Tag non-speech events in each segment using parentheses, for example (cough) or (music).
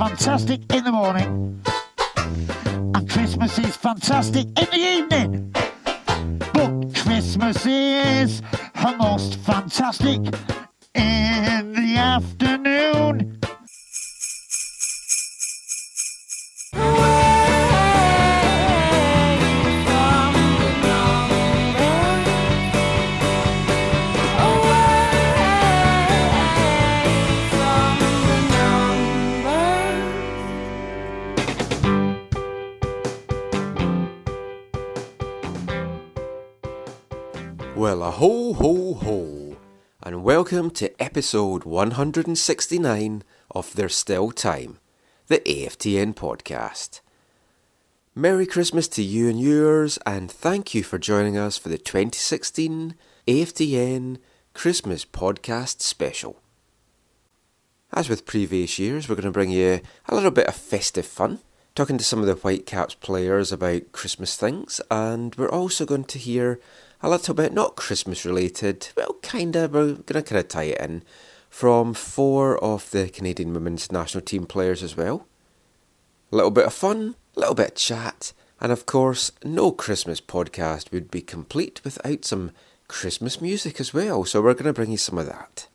fantastic in the morning, and Christmas is fantastic in the evening. But Christmas is the most fantastic welcome to episode 169 of There's Still Time, the AFTN podcast. Merry Christmas to you and yours, and thank you for joining us for the 2016 AFTN Christmas Podcast Special. As with previous years, we're going to bring you a little bit of festive fun, talking to some of the Whitecaps players about Christmas things, and we're also going to hear a little bit not Christmas related, well, kinda, we're going to kind of tie it in, from four of the Canadian women's national team players as well. A little bit of fun, a little bit of chat, and of course, no Christmas podcast would be complete without some Christmas music as well, so we're going to bring you some of that.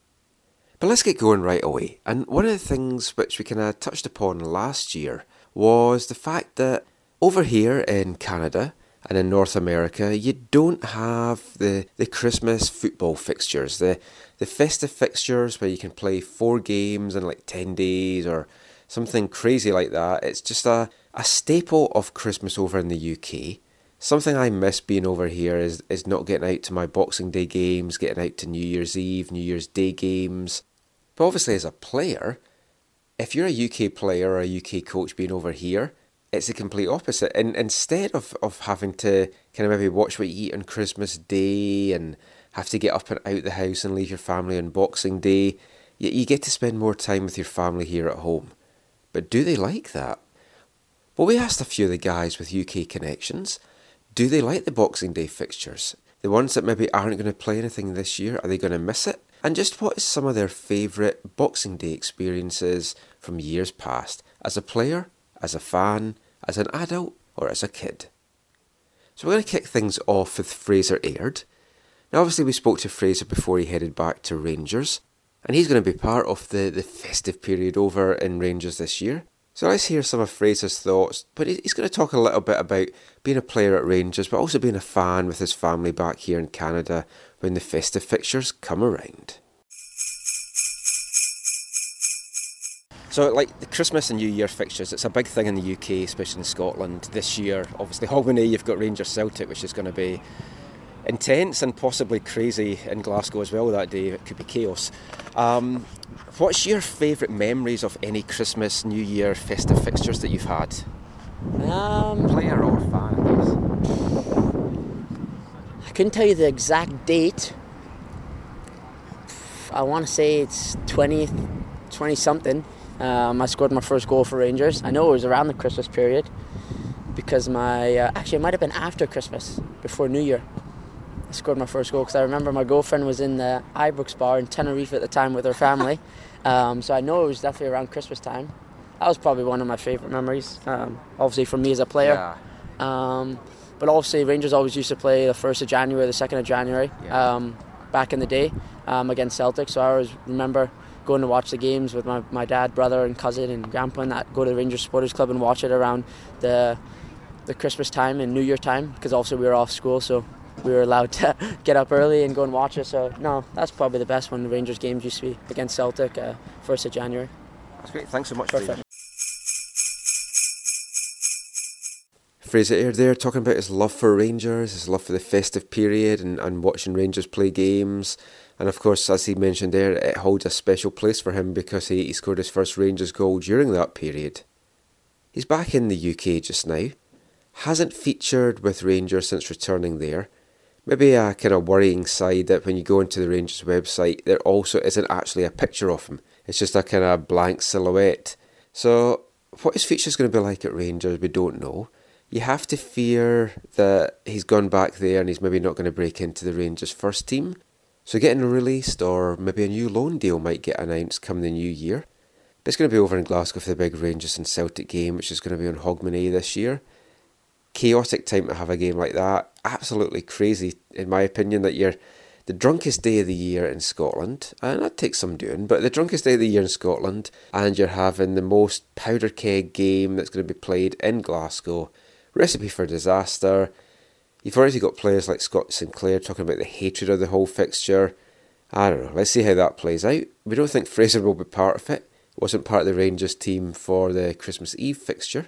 But let's get going right away. And one of the things which we kind of touched upon last year was the fact that over here in Canada and in North America, you don't have the, the Christmas football fixtures, the, the festive fixtures where you can play four games in like 10 days or something crazy like that. It's just a, a staple of Christmas over in the UK. Something I miss being over here is, is not getting out to my Boxing Day games, getting out to New Year's Eve, New Year's Day games. But obviously, as a player, if you're a UK player or a UK coach being over here, it's the complete opposite. And instead of, of having to kind of maybe watch what you eat on Christmas Day and have to get up and out the house and leave your family on Boxing Day, you, you get to spend more time with your family here at home. But do they like that? Well, we asked a few of the guys with UK connections do they like the Boxing Day fixtures? The ones that maybe aren't going to play anything this year, are they going to miss it? And just what is some of their favourite Boxing Day experiences from years past, as a player, as a fan, as an adult, or as a kid? So we're going to kick things off with Fraser Aird. Now, obviously, we spoke to Fraser before he headed back to Rangers, and he's going to be part of the, the festive period over in Rangers this year. So let's hear some of Fraser's thoughts, but he's going to talk a little bit about being a player at Rangers, but also being a fan with his family back here in Canada when the festive fixtures come around. So, like the Christmas and New Year fixtures, it's a big thing in the UK, especially in Scotland. This year, obviously, (laughs) Hogmanay, you've got Rangers Celtic, which is going to be intense and possibly crazy in Glasgow as well that day. It could be chaos. Um, what's your favourite memories of any Christmas, New Year festive fixtures that you've had? Um, Player or fan, I I couldn't tell you the exact date. I want to say it's 20, 20 something. Um, I scored my first goal for Rangers. I know it was around the Christmas period because my uh, actually it might have been after Christmas, before New Year. I scored my first goal because I remember my girlfriend was in the Ibrox bar in Tenerife at the time with her family. (laughs) um, so I know it was definitely around Christmas time. That was probably one of my favourite memories. Um, obviously for me as a player. Um, but obviously, Rangers always used to play the first of January, the second of January, Yeah. um, back in the day um, against Celtic. So I always remember going to watch the games with my, my dad, brother, and cousin and grandpa, and that go to the Rangers Supporters Club and watch it around the the Christmas time and New Year time because also we were off school, so we were allowed to (laughs) get up early and go and watch it. So no, that's probably the best one. The Rangers games used to be against Celtic, uh, first of January. That's great. Thanks so much, Perfect. Fraser. Fraser Aird there talking about his love for Rangers, his love for the festive period and, and watching Rangers play games. And of course, as he mentioned there, it holds a special place for him because he, he scored his first Rangers goal during that period. He's back in the UK just now, hasn't featured with Rangers since returning there. Maybe a kind of worrying side that when you go into the Rangers website, there also isn't actually a picture of him. It's just a kind of blank silhouette. So, what his future is going to be like at Rangers, we don't know. you have to fear that he's gone back there and he's maybe not going to break into the Rangers first team. So getting released or maybe a new loan deal might get announced come the new year. But it's going to be over in Glasgow for the big Rangers and Celtic game, which is going to be on Hogmanay this year. Chaotic time to have a game like that. Absolutely crazy, in my opinion, that you're the drunkest day of the year in Scotland, and that takes some doing, but the drunkest day of the year in Scotland, and you're having the most powder keg game that's going to be played in Glasgow Recipe for disaster. You've already got players like Scott Sinclair talking about the hatred of the whole fixture. I don't know. Let's see how that plays out. We don't think Fraser will be part of it. Wasn't part of the Rangers team for the Christmas Eve fixture.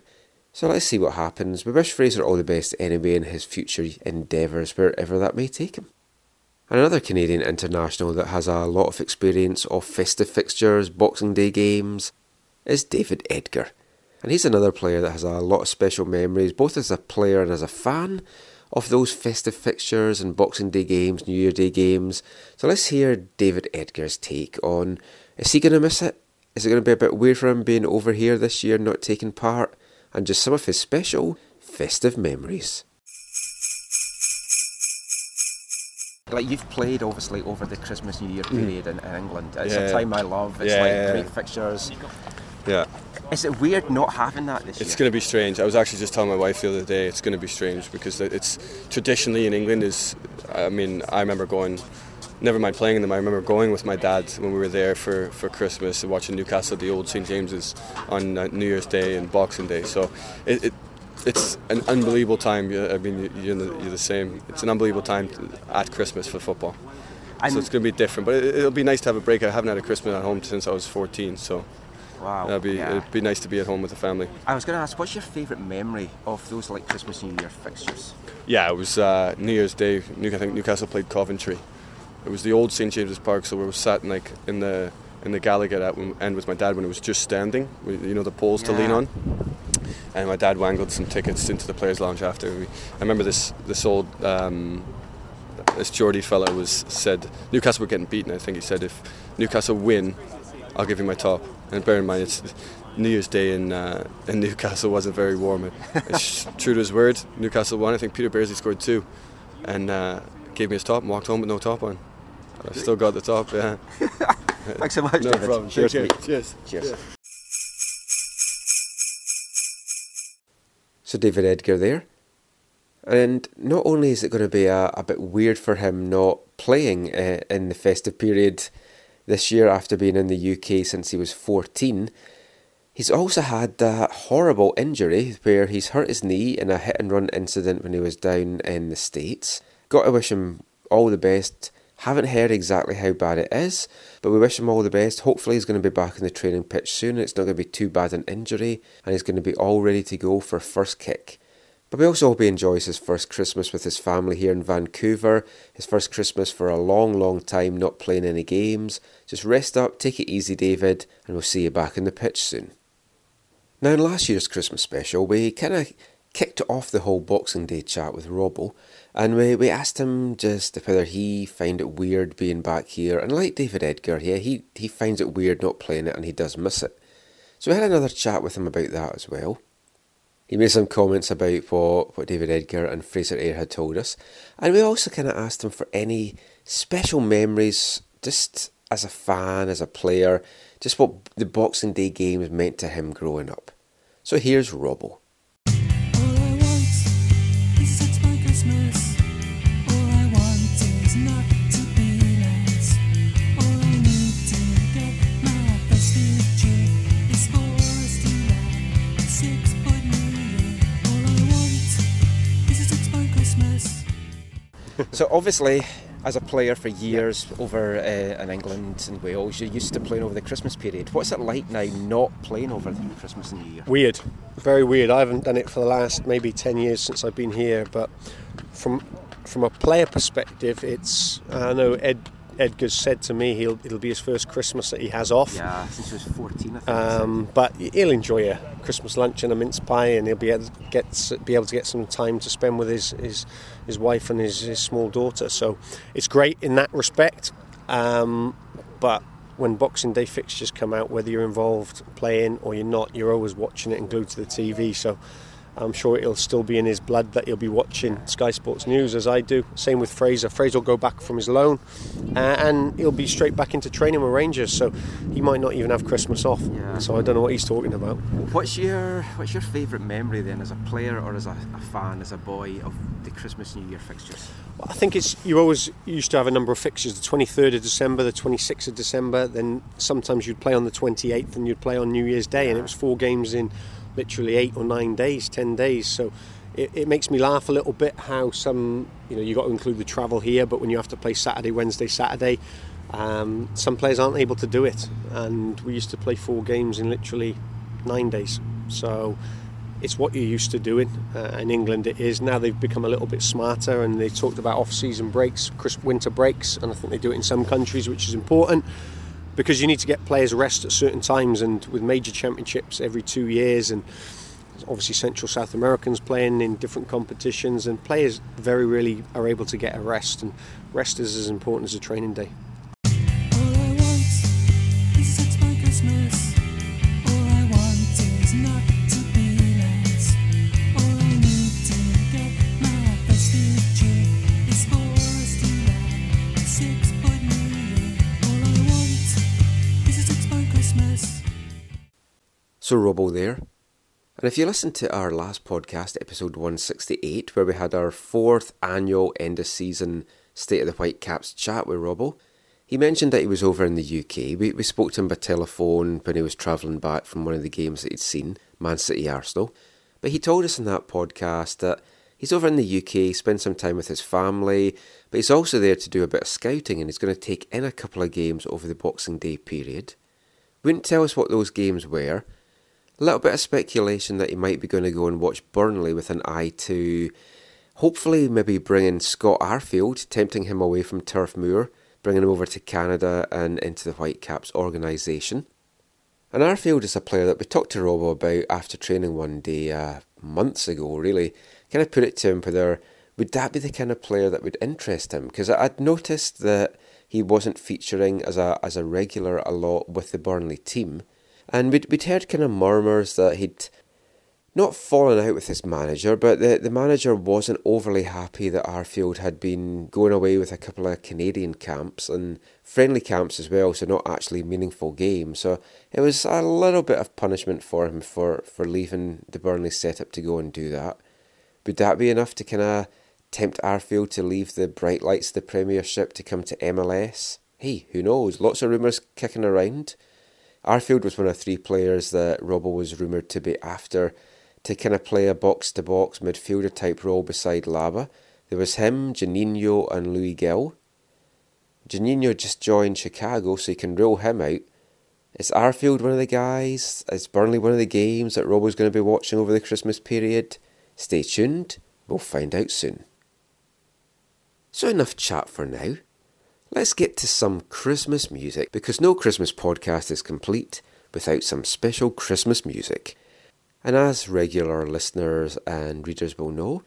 So let's see what happens. We wish Fraser all the best anyway in his future endeavours, wherever that may take him. Another Canadian international that has a lot of experience of festive fixtures, Boxing Day games, is David Edgar. And he's another player that has a lot of special memories, both as a player and as a fan of those festive fixtures and Boxing Day games, New Year Day games. So let's hear David Edgar's take on is he going to miss it? Is it going to be a bit weird for him being over here this year, not taking part? And just some of his special festive memories. Like you've played obviously over the Christmas New Year period mm. in, in, England. It's yeah. a time I love. It's yeah, like yeah. great fixtures. Yeah. Is it weird not having that this it's year? It's going to be strange. I was actually just telling my wife the other day it's going to be strange because it's traditionally in England is. I mean, I remember going. Never mind playing them. I remember going with my dad when we were there for, for Christmas and watching Newcastle, the old St James's, on uh, New Year's Day and Boxing Day. So it, it it's an unbelievable time. I mean, you're the, you're the same. It's an unbelievable time at Christmas for football. so it's going to be different, but it, will be nice to have a break. I haven't had a Christmas at home since I was 14, so Wow. It'd be, yeah. it'd be nice to be at home with the family. I was going to ask, what's your favourite memory of those like Christmas New Year fixtures? Yeah, it was uh, New Year's Day. New, I think Newcastle played Coventry. It was the old St James's Park, so we were sat in, like in the in the Gallowgate at end with my dad when it was just standing. You know the poles yeah. to lean on. And my dad wangled some tickets into the players' lounge after. We, I remember this this old um, this Geordie fella was said Newcastle were getting beaten. I think he said if Newcastle win, I'll give you my top. And bear in mind, it's New Year's Day in uh, in Newcastle wasn't very warm. It's (laughs) true to his word. Newcastle won. I think Peter Beardsley scored two, and uh, gave me his top and walked home with no top on. I've still got the top. Yeah. (laughs) Thanks so much, no David. Problem. Cheers, cheers. Cheers. Cheers. So David Edgar there. And not only is it going to be a, a bit weird for him not playing uh, in the festive period this year after being in the UK since he was 14. He's also had that horrible injury where he's hurt his knee in a hit and run incident when he was down in the States. Got to wish him all the best. Haven't heard exactly how bad it is, but we wish him all the best. Hopefully, he's going to be back in the training pitch soon. It's not going to be too bad an injury, and he's going to be all ready to go for first kick. But we also hope he enjoys his first Christmas with his family here in Vancouver. His first Christmas for a long, long time, not playing any games. Just rest up, take it easy, David, and we'll see you back in the pitch soon. Now, in last year's Christmas special, we kind of kicked off the whole Boxing Day chat with Robbo, and we, we asked him just whether he find it weird being back here. And like David Edgar, yeah, he, he finds it weird not playing it and he does miss it. So we had another chat with him about that as well. He made some comments about what, what David Edgar and Fraser Aird had told us. And we also kind of asked him for any special memories, just as a fan, as a player, just what the Boxing Day games meant to him growing up. So here's Robbo. So obviously, as a player for years over uh, in England and Wales, you're used to playing over the Christmas period. What's it like now not playing over the Christmas and New Year? Weird, very weird. I haven't done it for the last maybe ten years since I've been here, but from from a player perspective, it's I know Ed Edgar's said to me he'll it'll be his first Christmas that he has off. Yeah, since he was 14, I think. Um, but he'll enjoy a Christmas lunch and a mince pie, and he'll be able to get be able to get some time to spend with his his, his wife and his, his small daughter. So it's great in that respect. Um, but when Boxing Day fixtures come out, whether you're involved playing or you're not, you're always watching it and glued to the TV. So I'm sure it'll still be in his blood that he'll be watching Sky Sports News as I do. Same with Fraser. Fraser will go back from his loan uh, and he'll be straight back into training with Rangers. So he might not even have Christmas off. Yeah. So I don't know what he's talking about. What's your What's your favourite memory then, as a player or as a, a fan, as a boy, of the Christmas New Year fixtures? Well, I think it's you always used to have a number of fixtures: the 23rd of December, the 26th of December. Then sometimes you'd play on the 28th, and you'd play on New Year's Day, and it was four games in literally eight or nine days, ten days. So it, it makes me laugh a little bit how some you know you got to include the travel here, but when you have to play Saturday, Wednesday, Saturday. Um, some players aren't able to do it, and we used to play four games in literally nine days. So it's what you're used to doing. Uh, in England, it is now they've become a little bit smarter, and they talked about off-season breaks, crisp winter breaks, and I think they do it in some countries, which is important because you need to get players rest at certain times. And with major championships every two years, and obviously Central South Americans playing in different competitions, and players very rarely are able to get a rest, and rest is as important as a training day. So, Robbo there. And if you listen to our last podcast, episode 168, where we had our fourth annual end of season State of the Whitecaps chat with Robbo, he mentioned that he was over in the UK. We, we spoke to him by telephone when he was travelling back from one of the games that he'd seen, Man City Arsenal. But he told us in that podcast that he's over in the UK, spend some time with his family, but he's also there to do a bit of scouting and he's going to take in a couple of games over the Boxing Day period. Wouldn't tell us what those games were. A little bit of speculation that he might be going to go and watch Burnley with an eye to hopefully maybe bringing Scott Arfield, tempting him away from Turf Moor, bringing him over to Canada and into the Whitecaps organisation. And Arfield is a player that we talked to Robbo about after training one day uh, months ago, really. Kind of put it to him whether would that be the kind of player that would interest him? Because I'd noticed that he wasn't featuring as a as a regular a lot with the Burnley team. And we'd, we'd heard kind of murmurs that he'd not fallen out with his manager, but the, the manager wasn't overly happy that Arfield had been going away with a couple of Canadian camps and friendly camps as well, so not actually meaningful games. So it was a little bit of punishment for him for, for leaving the Burnley setup to go and do that. Would that be enough to kind of tempt Arfield to leave the bright lights of the Premiership to come to MLS? Hey, who knows? Lots of rumours kicking around. Arfield was one of three players that Robbo was rumoured to be after to kind of play a box to box midfielder type role beside Laba. There was him, Juninho, and Luis Gil. Juninho just joined Chicago, so you can rule him out. Is Arfield one of the guys? Is Burnley one of the games that Robbo's going to be watching over the Christmas period? Stay tuned, we'll find out soon. So, enough chat for now. Let's get to some Christmas music because no Christmas podcast is complete without some special Christmas music. And as regular listeners and readers will know,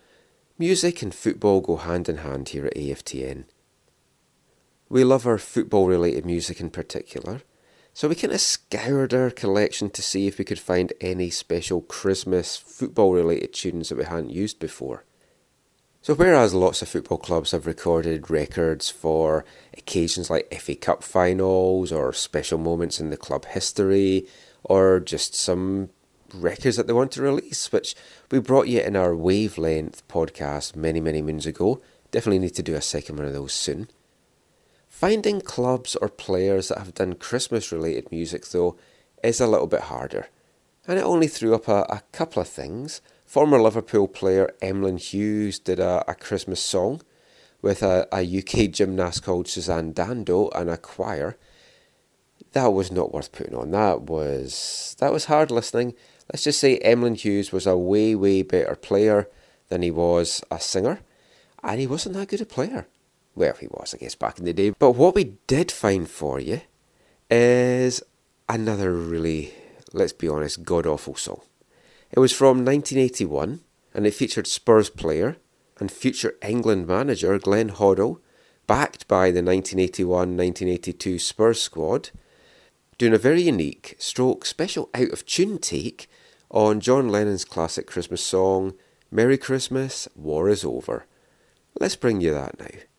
music and football go hand in hand here at AFTN. We love our football related music in particular, so we kind of scoured our collection to see if we could find any special Christmas football related tunes that we hadn't used before. So, whereas lots of football clubs have recorded records for occasions like FA Cup finals or special moments in the club history or just some records that they want to release, which we brought you in our Wavelength podcast many, many moons ago. Definitely need to do a second one of those soon. Finding clubs or players that have done Christmas related music, though, is a little bit harder. And it only threw up a, a couple of things. Former Liverpool player Emlyn Hughes did a, a Christmas song with a, a UK (laughs) gymnast called Suzanne Dando and a choir. That was not worth putting on. That was that was hard listening. Let's just say Emlyn Hughes was a way, way better player than he was a singer. And he wasn't that good a player. Well, he was, I guess, back in the day. But what we did find for you is another really, let's be honest, god awful song. It was from 1981 and it featured Spurs player and future England manager Glenn Hoddle, backed by the 1981 1982 Spurs squad, doing a very unique, stroke, special out of tune take on John Lennon's classic Christmas song, Merry Christmas, War is Over. Let's bring you that now.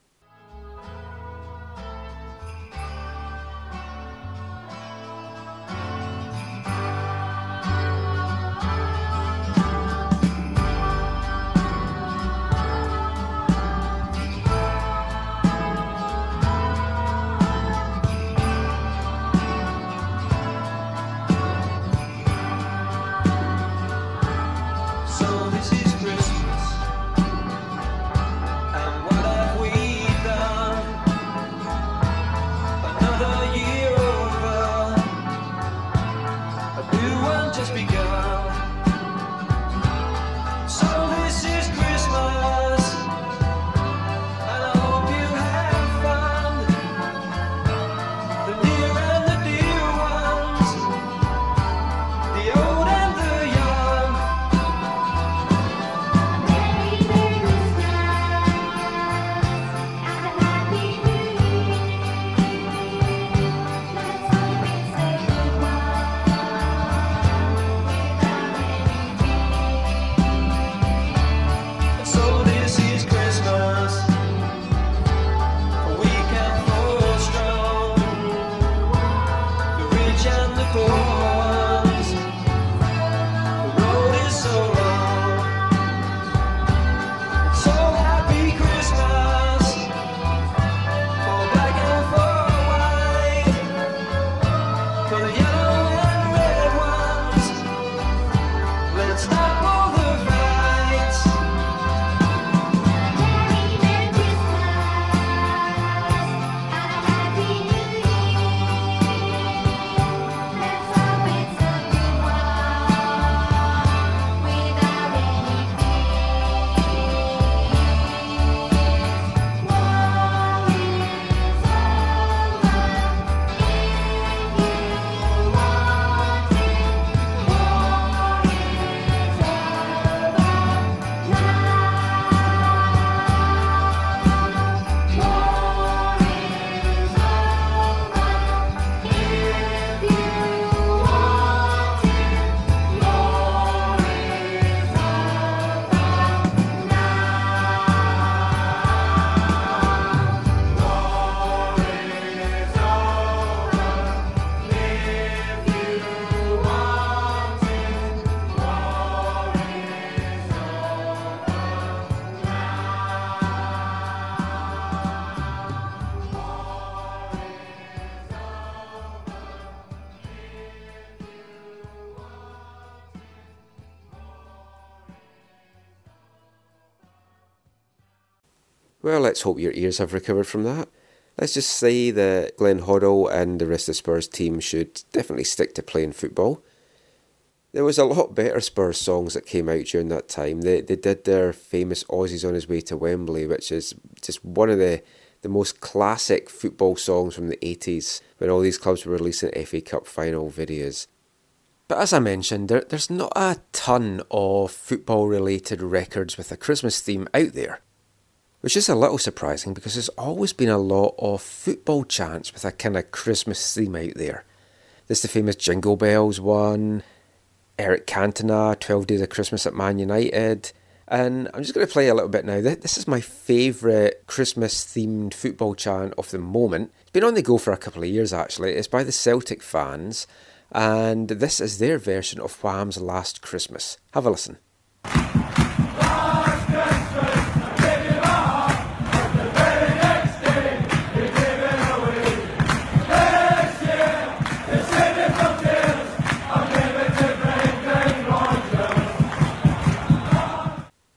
Well, let's hope your ears have recovered from that. Let's just say that Glenn Hoddle and the rest of Spurs team should definitely stick to playing football. There was a lot better Spurs songs that came out during that time. They they did their famous Ossie's on his way to Wembley, which is just one of the the most classic football songs from the 80s when all these clubs were releasing FA Cup final videos. But as I mentioned, there, there's not a ton of football related records with a Christmas theme out there. Which is a little surprising because there's always been a lot of football chants with a kind of Christmas theme out there. There's the famous Jingle Bells one, Eric Cantona, 12 Days of Christmas at Man United. And I'm just going to play a little bit now. This is my favourite Christmas themed football chant of the moment. It's been on the go for a couple of years actually. It's by the Celtic fans, and this is their version of Wham's Last Christmas. Have a listen.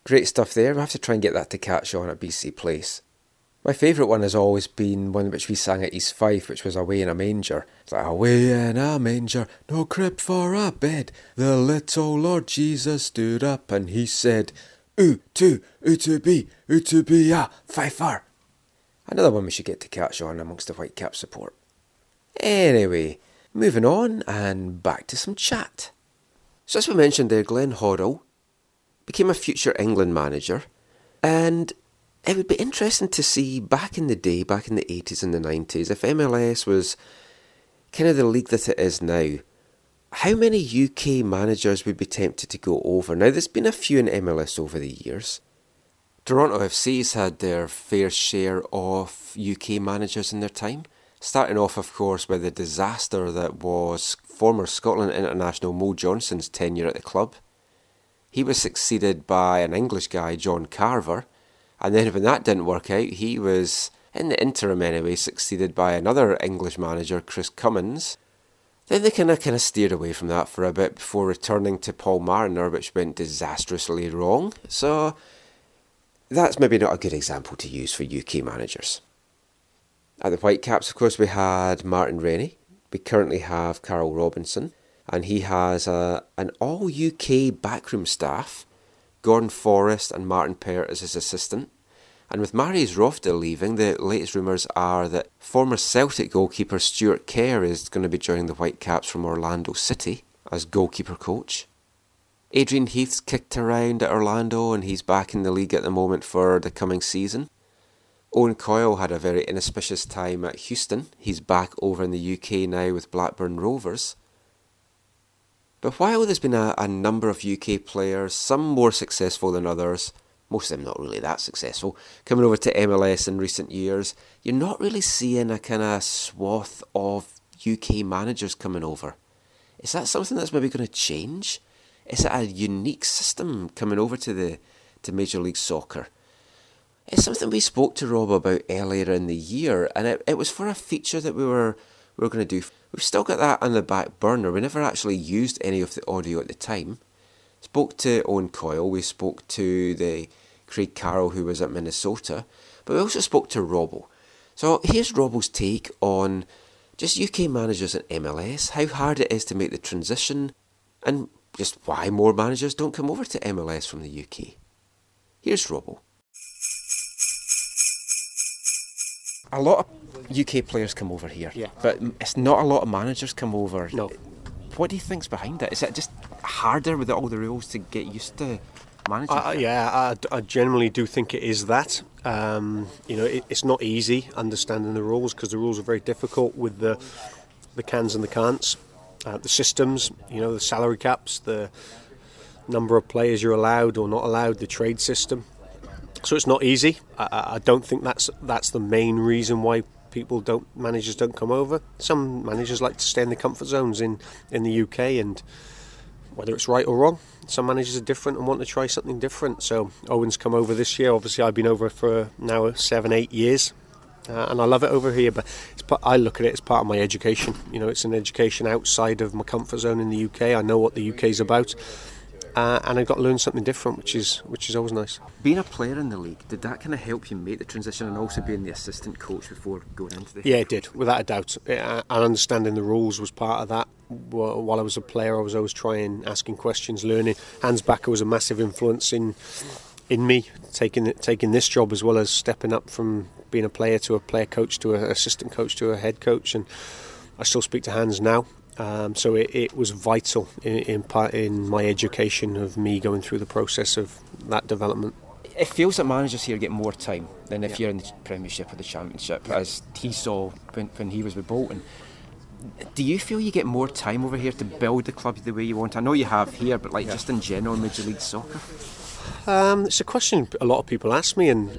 Great stuff there. We have to try and get that to catch on at BC Place. My favourite one has always been one which we sang at East Fife, which was Away in a Manger. It's like, Away in a manger, no crib for a bed. The little Lord Jesus stood up and he said, Ooh, two, ooh, to be, ooh, to be ah, a fifer. Another one we should get to catch on amongst the Whitecap support. Anyway, moving on and back to some chat. So, as we mentioned there, Glenn Hoddle became a future England manager, and it would be interesting to see back in the day, back in the 80s and the 90s, if MLS was kind of the league that it is now, How many UK managers would be tempted to go over? Now, there's been a few in MLS over the years. Toronto FC's had their fair share of UK managers in their time. Starting off, of course, with the disaster that was former Scotland international Mo Johnston's tenure at the club. He was succeeded by an English guy, John Carver, and then when that didn't work out, he was, in the interim anyway, succeeded by another English manager, Chris Cummins. Then they kind of kind of steered away from that for a bit before returning to Paul Mariner, which went disastrously wrong. So that's maybe not a good example to use for UK managers. At the Whitecaps, of course, we had Martin Rennie. We currently have Carl Robinson, and he has a, an all UK backroom staff Gordon Forrest and Martin Pert as his assistant. And with Marius Røvde leaving, the latest rumours are that former Celtic goalkeeper Stewart Kerr is going to be joining the Whitecaps from Orlando City as goalkeeper coach. Adrian Heath's kicked around at Orlando and he's back in the league at the moment for the coming season. Owen Coyle had a very inauspicious time at Houston. He's back over in the UK now with Blackburn Rovers. But while there's been a, a number of UK players, some more successful than others, most of them not really that successful, coming over to MLS in recent years, you're not really seeing a kind of swath of UK managers coming over. Is that something that's maybe going to change? Is it a unique system coming over to the to Major League Soccer? It's something we spoke to Rob about earlier in the year, and it, it was for a feature that we were we were going to do. We've still got that on the back burner. We never actually used any of the audio at the time. Spoke to Owen Coyle. We spoke to the Craig Carroll who was at Minnesota, but we also spoke to Robbo. So here's Robbo's take on just UK managers in MLS, how hard it is to make the transition, and just why more managers don't come over to MLS from the UK. Here's Robbo. A lot of UK players come over here, Yeah. but it's not a lot of managers come over. No. What do you think's behind it? Is it just harder with all the rules to get used to managing? I, yeah, I, I generally do think it is that. Um, you know, it, it's not easy understanding the rules because the rules are very difficult with the the cans and the can'ts, uh, the systems. You know, the salary caps, the number of players you're allowed or not allowed, the trade system. So it's not easy. I- I, don't think that's that's the main reason why people don't managers don't come over. Some managers like to stay in the comfort zones in in the UK and whether it's right or wrong. Some managers are different and want to try something different. So Owen's come over this year. Obviously, I've been over for now seven, eight years, uh, and I love it over here. But it's, pa- I look at it as part of my education. You know, it's an education outside of my comfort zone in the UK. I know what the UK is about, uh, and I've got to learn something different, which is which is always nice. Being a player in the league, did that kind of help you make the transition and also being the assistant coach before going into the Yeah, it did, without a doubt. And understanding the rules was part of that. While I was a player, I was always trying, asking questions, learning. Hans Backe was a massive influence in in me taking taking this job as well as stepping up from being a player to a player coach to an assistant coach to a head coach. And I still speak to Hans now. Um, so it, it was vital in, in part in my education of me going through the process of that development. it feels that managers here get more time than if you're in the Premiership or the Championship, as he saw when, when he was with Bolton. Do you feel you get more time over here to build the club the way you want? I know you have here, but like just in general, Major League Soccer. Um, it's a question a lot of people ask me, and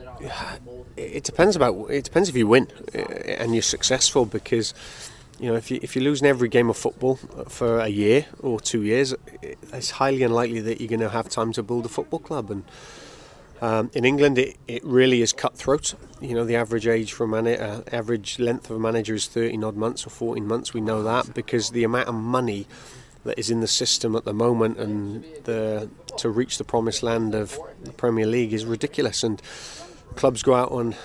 it depends about. It depends if you win uh, and you're successful, because you know if you if you're losing every game of football for a year or two years, it's highly unlikely that you're going to have time to build a football club. And um, in England, it, it really is cutthroat. You know, the average age for a man, uh, average length of a manager is 13 odd months or 14 months. We know that because the amount of money that is in the system at the moment and the to reach the promised land of the Premier League is ridiculous. And clubs go out on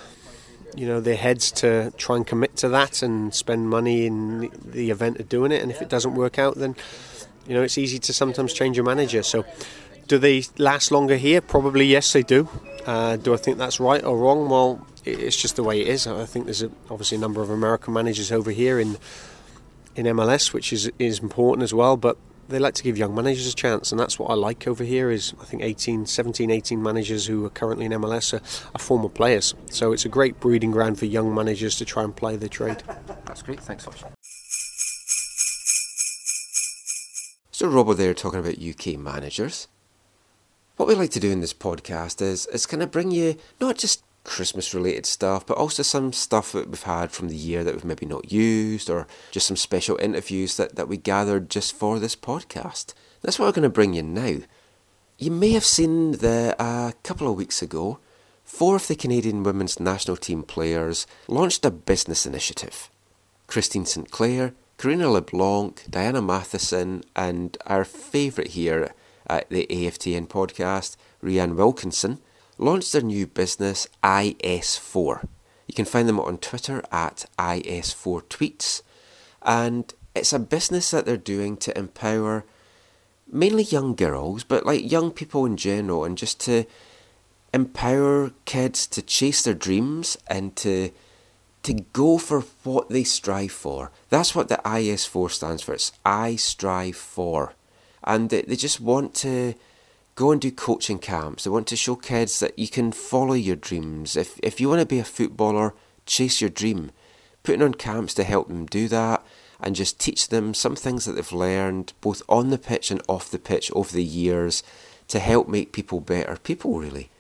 you know their heads to try and commit to that and spend money in the, event of doing it. And if it doesn't work out, then you know it's easy to sometimes change your manager. So. Do they last longer here? Probably yes, they do. Uh, do I think that's right or wrong? Well, it's just the way it is. I think there's a, obviously a number of American managers over here in in MLS, which is is important as well. But they like to give young managers a chance, and that's what I like over here. Is I think 18, 17, 18 managers who are currently in MLS are, are former players. So it's a great breeding ground for young managers to try and play the trade. That's great. Thanks, Josh. So Robbo there talking about UK managers. What we like to do in this podcast is is kind of bring you not just Christmas related stuff, but also some stuff that we've had from the year that we've maybe not used, or just some special interviews that, that we gathered just for this podcast. That's what we're going to bring you now. You may have seen that a couple of weeks ago, four of the Canadian women's national team players launched a business initiative. Christine Sinclair, Karina LeBlanc, Diana Matheson, and our favourite here at the AFTN podcast, Rhian Wilkinson, launched their new business IS4. You can find them on Twitter at IS4Tweets, and it's a business that they're doing to empower mainly young girls, but like young people in general, and just to empower kids to chase their dreams and to to go for what they strive for. That's what the IS4 stands for. It's I strive for. And they, they just want to go and do coaching camps. They want to show kids that you can follow your dreams. If if you want to be a footballer, chase your dream. Putting on camps to help them do that and just teach them some things that they've learned both on the pitch and off the pitch over the years to help make people better people really.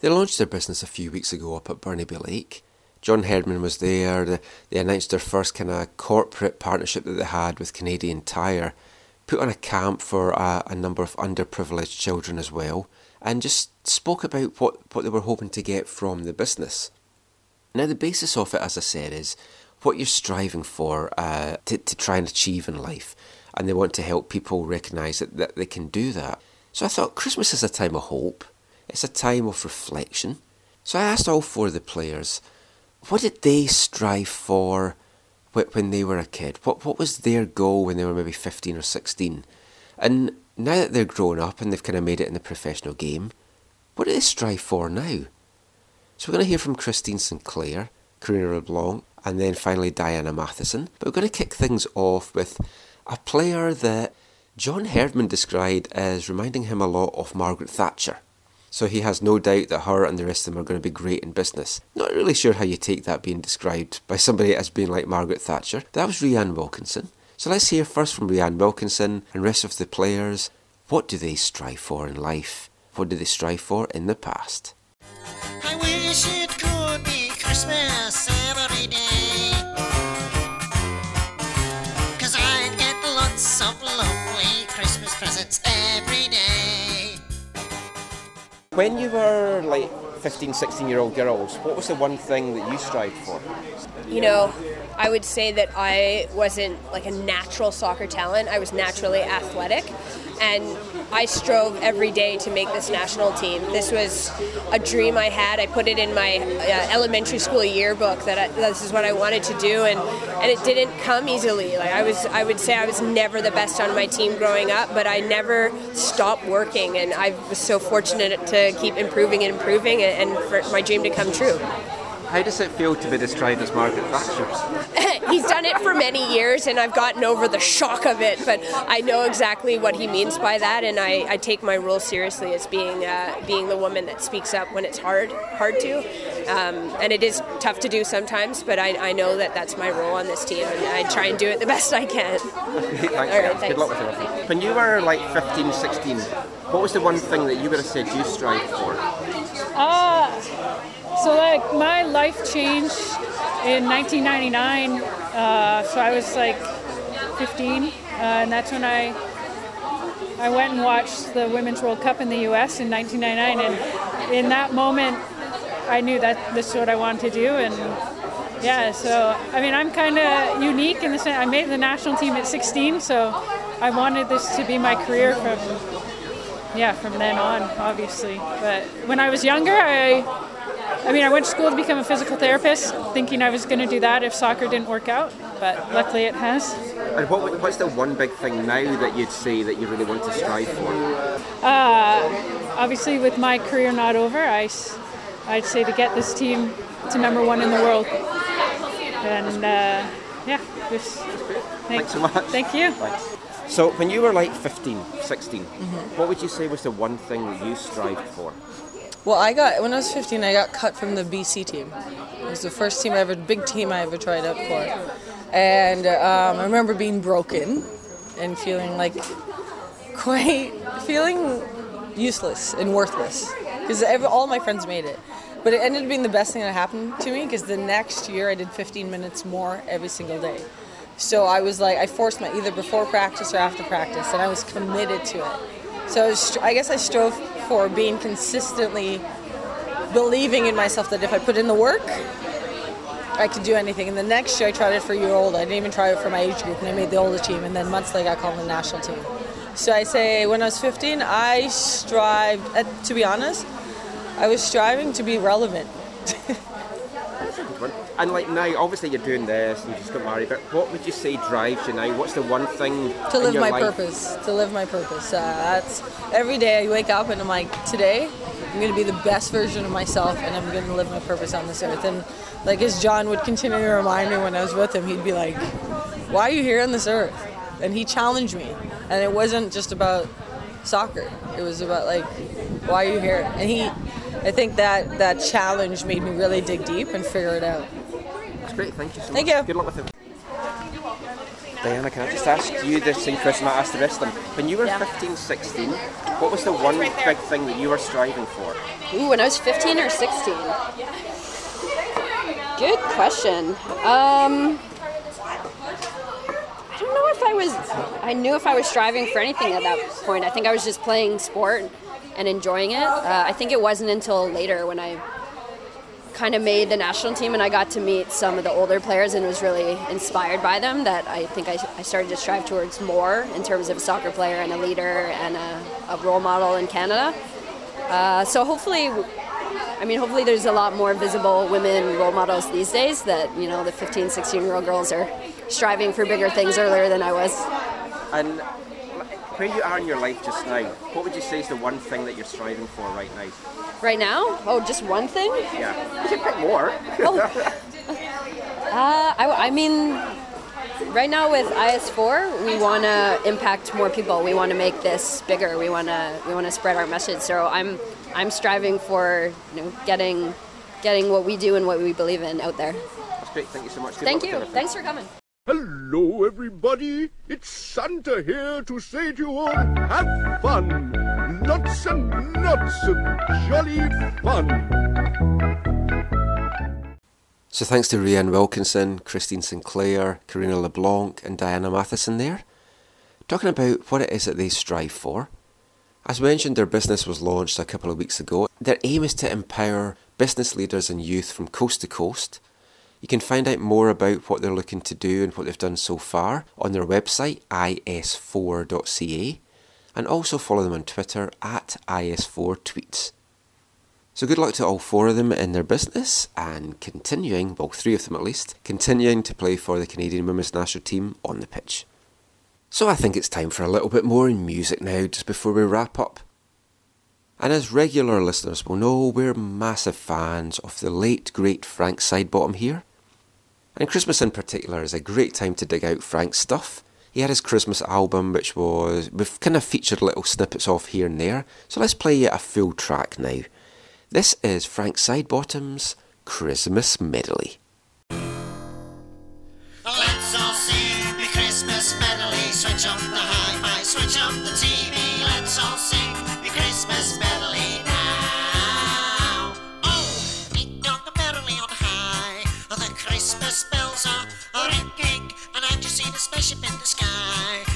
They launched their business a few weeks ago up at Burnaby Lake. John Herdman was there. They, announced their first kind of corporate partnership that they had with Canadian Tire. Put on a camp for a, a number of underprivileged children as well, and just spoke about what, what they were hoping to get from the business. Now, the basis of it, as I said, is what you're striving for uh, to, to try and achieve in life, and they want to help people recognise that, that they can do that. So I thought Christmas is a time of hope, it's a time of reflection. So I asked all four of the players, what did they strive for when they were a kid? What what was their goal when they were maybe 15 or 16? And now that they're grown up and they've kind of made it in the professional game, what do they strive for now? So we're going to hear from Christine Sinclair, Karina LeBlanc, and then finally Diana Matheson. But we're going to kick things off with a player that John Herdman described as reminding him a lot of Margaret Thatcher. So he has no doubt that her and the rest of them are going to be great in business. Not really sure how you take that being described by somebody as being like Margaret Thatcher. That was Rhian Wilkinson. So let's hear first from Rhian Wilkinson and rest of the players. What do they strive for in life? What do they strive for in the past? I wish it could be Christmas every day. Cause I get lots of lovely Christmas presents When you were like 15, 16 year old girls, what was the one thing that you strived for? you know, I would say that I wasn't like a natural soccer talent. I was naturally athletic, and I strove every day to make this national team. This was a dream I had. I put it in my uh, elementary school yearbook that I, this is what I wanted to do, and and it didn't come easily. Like I was, I would say I was never the best on my team growing up, but I never stopped working, and I was so fortunate to keep improving and improving, and, and for my dream to come true. How does it feel to be described as Margaret Thatcher? (laughs) He's done it for many years, and I've gotten over the shock of it. But I know exactly what he means by that, and I, I take my role seriously as being uh, being the woman that speaks up when it's hard hard to, um, and it is tough to do sometimes. But I, I know that that's my role on this team, and I try and do it the best I can. (laughs) thanks, All right, Good luck with everything. When you were like 15, 16, what was the one thing that you would have said you strive for? Uh, so like my life changed in 1999. Uh, so I was like 15, uh, and that's when I I went and watched the Women's World Cup in the U.S. in 1999, and in that moment, I knew that this is what I wanted to do, and yeah. So I mean, I'm kind of unique in the sense I made the national team at 16, so I wanted this to be my career from yeah, from then on, obviously. But when I was younger, I, I mean, I went to school to become a physical therapist, thinking I was going to do that if soccer didn't work out. But luckily, it has. And what, what's the one big thing now that you'd say that you really want to strive for? Uh, obviously, with my career not over, I, I'd say to get this team to number one in the world. And uh, yeah, just Thanks so much. Thank you. So when you were like 15, 16, Mm-hmm. what would you say was the one thing that you strived for? Well, I got when I was 15, I got cut from the BC team. It was the first team I ever, big team I ever tried out for, and um, I remember being broken and feeling like quite feeling useless and worthless because all my friends made it. But it ended up being the best thing that happened to me because the next year I did 15 minutes more every single day. So I was like, I forced my either before practice or after practice, and I was committed to it. So I, was, I guess I strove for being consistently believing in myself that if I put in the work, I could do anything. And the next year I tried it for year old. I didn't even try it for my age group, and I made the older team. And then months later I called the national team. So I say when I was 15, I strived. Uh, to be honest, I was striving to be relevant. (laughs) And like now, obviously you're doing this and you just got married, but what would you say drives you now? What's the one thing to live my life? purpose. To live my purpose. Uh, that's every day I wake up and I'm like, today I'm going to be the best version of myself, and I'm going to live my purpose on this earth. And like as John would continue to remind me when I was with him, he'd be like, "Why are you here on this earth?" And he challenged me, and it wasn't just about soccer. It was about like, "Why are you here?" And he, I think that that challenge made me really dig deep and figure it out. Great. Thank you so Thank much. you. Good luck with it. Diana, can I just ask you this thing Chris might ask the rest of them? When you were Yeah. 15, 16, what was the one big thing that you were striving for? Ooh, when I was 15 or 16? Good question. Um, I don't know if I was, I knew if I was striving for anything at that point. I think I was just playing sport and enjoying it. Uh, I think it wasn't until later when I kind of made the national team and I got to meet some of the older players and was really inspired by them that I think I, I started to strive towards more in terms of a soccer player and a leader and a, a role model in Canada. Uh, so hopefully, I mean, hopefully there's a lot more visible women role models these days that, you know, the 15, 16 year old girls are striving for bigger things earlier than I was. And where you are in your life just now, what would you say is the one thing that you're striving for right now? Right now? Oh, just one thing? Yeah. You can pick more. oh. (laughs) Uh, I, I mean, right now with IS4, we want to impact more people. We want to make this bigger. We want to we want to spread our message. So I'm I'm striving for you know getting getting what we do and what we believe in out there. That's great. Thank you so much. Good Thank you. Thanks for coming. Hello, everybody. It's Santa here to say to you all, have fun. Lots and lots of jolly fun. So thanks to Rhian Wilkinson, Christine Sinclair, Karina LeBlanc, and Diana Matheson there, talking about what it is that they strive for. As mentioned, their business was launched a couple of weeks ago. Their aim is to empower business leaders and youth from coast to coast. You can find out more about what they're looking to do and what they've done so far on their website, is4.ca, and also follow them on Twitter at is4tweets. So good luck to all four of them in their business and continuing, well, three of them at least, continuing to play for the Canadian women's national team on the pitch. So I think it's time for a little bit more music now, just before we wrap up. And as regular listeners will know, we're massive fans of the late great Frank Sidebottom here. And Christmas in particular is a great time to dig out Frank's stuff. He had his Christmas album, which was, we've kind of featured little snippets of here and there. So let's play a full track now. This is Frank Sidebottom's Christmas Medley. Let's all sing the Christmas medley. Switch up the hi-fi, switch up the TV. Let's all sing the Christmas medley and the spaceship in the sky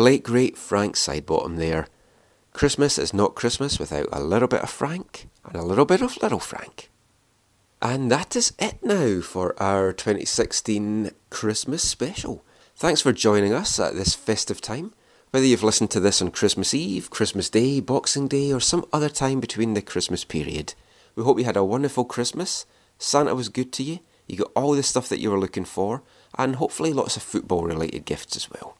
The late great Frank Sidebottom there. Christmas is not Christmas without a little bit of Frank and a little bit of Little Frank. And that is it now for our 2016 Christmas special. Thanks for joining us at this festive time. Whether you've listened to this on Christmas Eve, Christmas Day, Boxing Day, or some other time between the Christmas period, we hope you had a wonderful Christmas. Santa was good to you, you got all the stuff that you were looking for, and hopefully lots of football related gifts as well.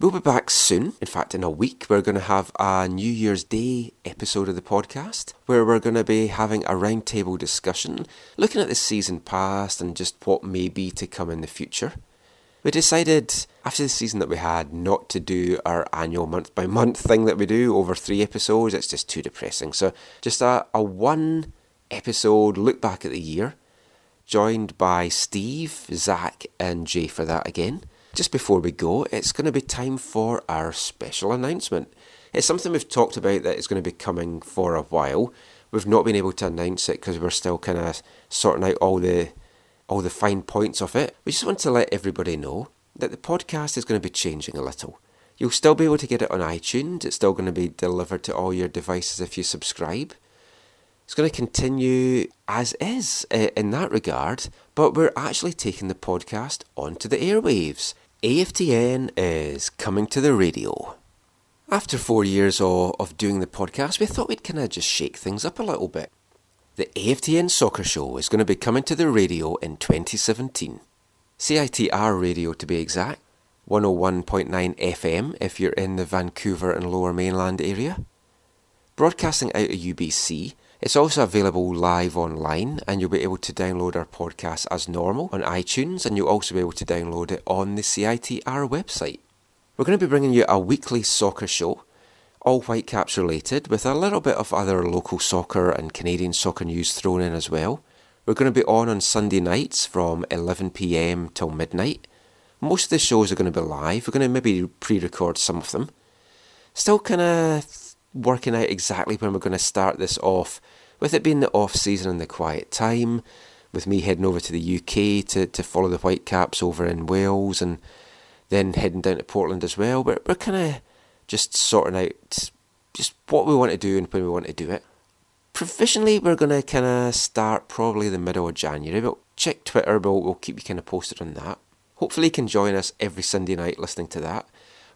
We'll be back soon. In fact, in a week, we're going to have a New Year's Day episode of the podcast where we're going to be having a roundtable discussion looking at the season past and just what may be to come in the future. We decided after the season that we had not to do our annual month by month thing that we do over three episodes. It's just too depressing. So, just a, a one episode look back at the year, joined by Steve, Zach, and Jay for that again. Just before we go, it's going to be time for our special announcement. It's something we've talked about that is going to be coming for a while. We've not been able to announce it because we're still kind of sorting out all the all the fine points of it. We just want to let everybody know that the podcast is going to be changing a little. You'll still be able to get it on iTunes. It's still going to be delivered to all your devices if you subscribe. It's going to continue as is uh, in that regard, but we're actually taking the podcast onto the airwaves. AFTN is coming to the radio. After four years of, doing the podcast, we thought we'd kind of just shake things up a little bit. The AFTN Soccer Show is going to be coming to the radio in 2017. CITR radio to be exact, 101.9 FM if you're in the Vancouver and Lower Mainland area. Broadcasting out of UBC, it's also available live online, and you'll be able to download our podcast as normal on iTunes, and you'll also be able to download it on the CITR website. We're going to be bringing you a weekly soccer show, all Whitecaps related, with a little bit of other local soccer and Canadian soccer news thrown in as well. We're going to be on on Sunday nights from 11pm till midnight. Most of the shows are going to be live. We're going to maybe pre record some of them. Still kind of working out exactly when we're going to start this off, with it being the off season and the quiet time, with me heading over to the UK to, to follow the Whitecaps over in Wales and then heading down to Portland as well. But we're kind of just sorting out just what we want to do and when we want to do it. Provisionally, we're going to kind of start probably the middle of January, but check Twitter, we'll, we'll keep you kind of posted on that. Hopefully, you can join us every Sunday night listening to that.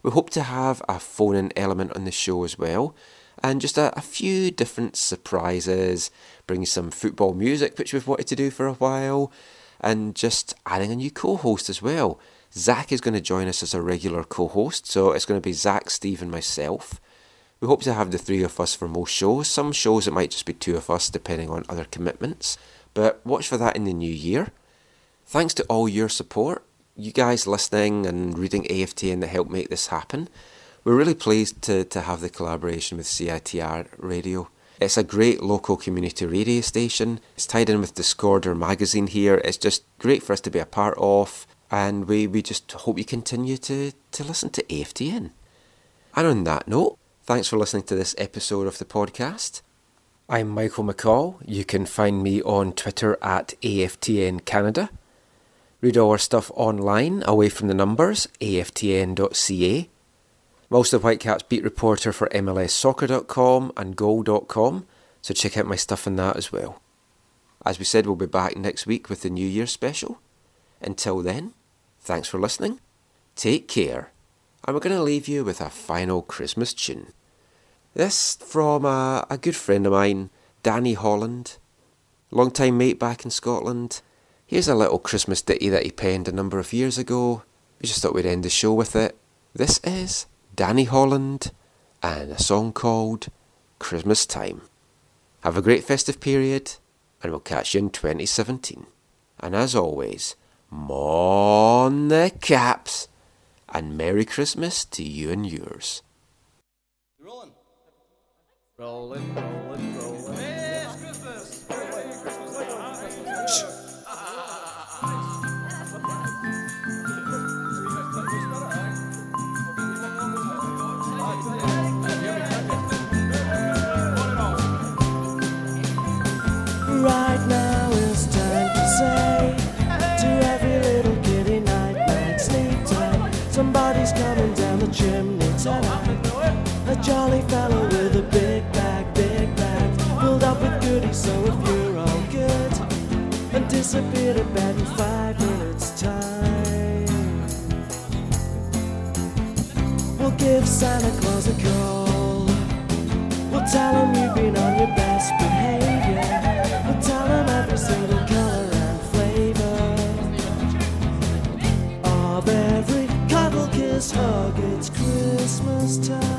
We hope to have a phone in element on the show as well, and just a, a few different surprises, bring some football music, which we've wanted to do for a while, and just adding a new co host as well. Zach is going to join us as a regular co host, so it's going to be Zach, Steve, and myself. We hope to have the three of us for most shows. Some shows it might just be two of us, depending on other commitments. But watch for that in the new year. Thanks to all your support, you guys listening and reading AFTN that helped make this happen. We're really pleased to, to have the collaboration with CITR Radio. It's a great local community radio station. It's tied in with Discorder magazine here. It's just great for us to be a part of, and we, we just hope you continue to, to listen to AFTN. And on that note, thanks for listening to this episode of the podcast. I'm Michael McColl. You can find me on Twitter at AFTN Canada. Read all our stuff online, away from the numbers, aftn.ca. I'm also the Whitecaps beat reporter for MLSsoccer.com and Goal.com, so check out my stuff on that as well. As we said, we'll be back next week with the New Year special. Until then, thanks for listening, take care, and we're going to leave you with a final Christmas tune. This from a, a good friend of mine, Danny Holland, long time mate back in Scotland. Here's a little Christmas ditty that he penned a number of years ago. We just thought we'd end the show with it. This is Danny Holland and a song called Christmas Time. Have a great festive period, and we'll catch you in 2017. And as always, mon the caps, and Merry Christmas to you and yours. Rolling. Rolling, rolling, rolling. Hey, it's Christmas. Merry Christmas. Santa. A jolly fellow with a big bag, big bag, filled up with goodies. So if you're all good, and disappear to bed in five minutes' time, we'll give Santa Claus a call. We'll tell him you've been on your best behavior. We'll tell him every single color and flavor of every cuddle kiss hug. It's this time.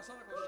Pasada con